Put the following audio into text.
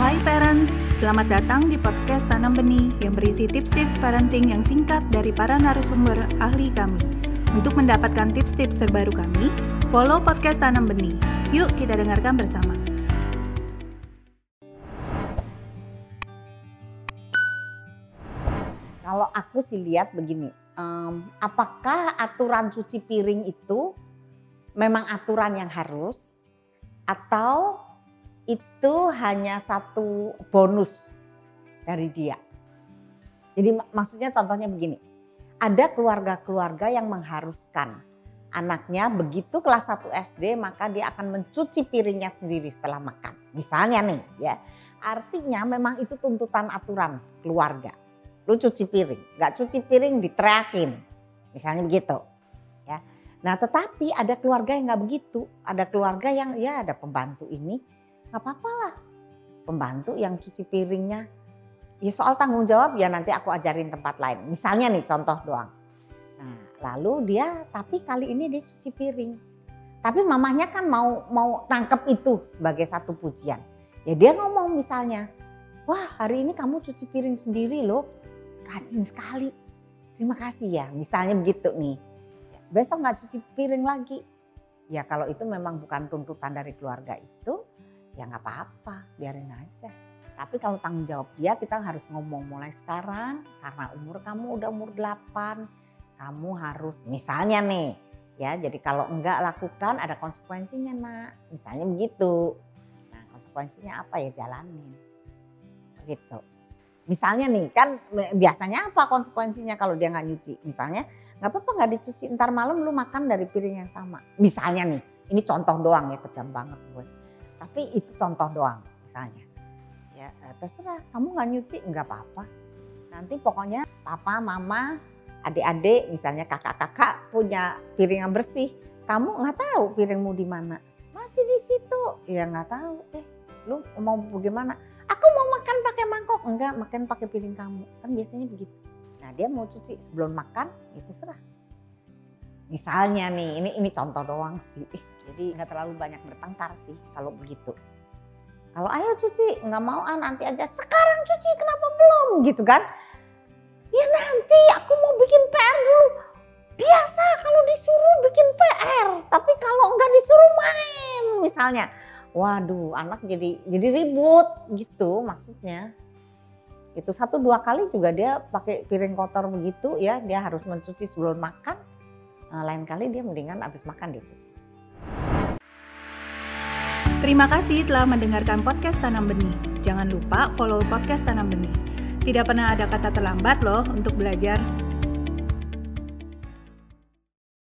Hai parents, selamat datang di podcast Tanam Benih yang berisi tips-tips parenting yang singkat dari para narasumber ahli kami. Untuk mendapatkan tips-tips terbaru kami, follow podcast Tanam Benih. Yuk kita dengarkan bersama. Kalau aku sih lihat begini, um, apakah aturan cuci piring itu memang aturan yang harus atau itu hanya satu bonus dari dia. Jadi maksudnya contohnya begini, ada keluarga-keluarga yang mengharuskan anaknya begitu kelas 1 SD maka dia akan mencuci piringnya sendiri setelah makan. Misalnya nih ya, artinya memang itu tuntutan aturan keluarga. Lu cuci piring, gak cuci piring diteriakin. Misalnya begitu. Ya. Nah tetapi ada keluarga yang gak begitu. Ada keluarga yang ya ada pembantu ini gak apa-apa lah. Pembantu yang cuci piringnya ya soal tanggung jawab ya nanti aku ajarin tempat lain. Misalnya nih contoh doang. Nah lalu dia tapi kali ini dia cuci piring. Tapi mamanya kan mau mau tangkep itu sebagai satu pujian. Ya dia ngomong misalnya, wah hari ini kamu cuci piring sendiri loh rajin sekali. Terima kasih ya, misalnya begitu nih. Besok nggak cuci piring lagi. Ya kalau itu memang bukan tuntutan dari keluarga itu, ya nggak apa-apa, biarin aja. Tapi kalau tanggung jawab dia kita harus ngomong mulai sekarang karena umur kamu udah umur 8, kamu harus misalnya nih ya jadi kalau enggak lakukan ada konsekuensinya nak misalnya begitu nah konsekuensinya apa ya jalanin begitu Misalnya nih kan biasanya apa konsekuensinya kalau dia nggak nyuci? Misalnya nggak apa-apa nggak dicuci ntar malam lu makan dari piring yang sama. Misalnya nih, ini contoh doang ya kejam banget gue. Tapi itu contoh doang misalnya. Ya eh, terserah kamu nggak nyuci nggak apa-apa. Nanti pokoknya papa, mama, adik-adik misalnya kakak-kakak punya piring yang bersih. Kamu nggak tahu piringmu di mana. Masih di situ. Ya nggak tahu. Eh lu mau bagaimana? aku mau makan pakai mangkok enggak makan pakai piring kamu kan biasanya begitu nah dia mau cuci sebelum makan ya terserah misalnya nih ini ini contoh doang sih. Jadi nggak terlalu banyak bertengkar sih kalau begitu. Kalau ayo cuci nggak mau ah nanti aja. Sekarang cuci kenapa belum? Gitu kan? Ya nanti aku mau bikin PR dulu. Biasa kalau disuruh bikin PR tapi kalau nggak disuruh main misalnya. Waduh anak jadi jadi ribut gitu maksudnya. Itu satu dua kali juga dia pakai piring kotor begitu ya. Dia harus mencuci sebelum makan lain kali dia mendingan habis makan dia cuci Terima kasih telah mendengarkan podcast Tanam Benih. Jangan lupa follow podcast Tanam Benih. Tidak pernah ada kata terlambat loh untuk belajar.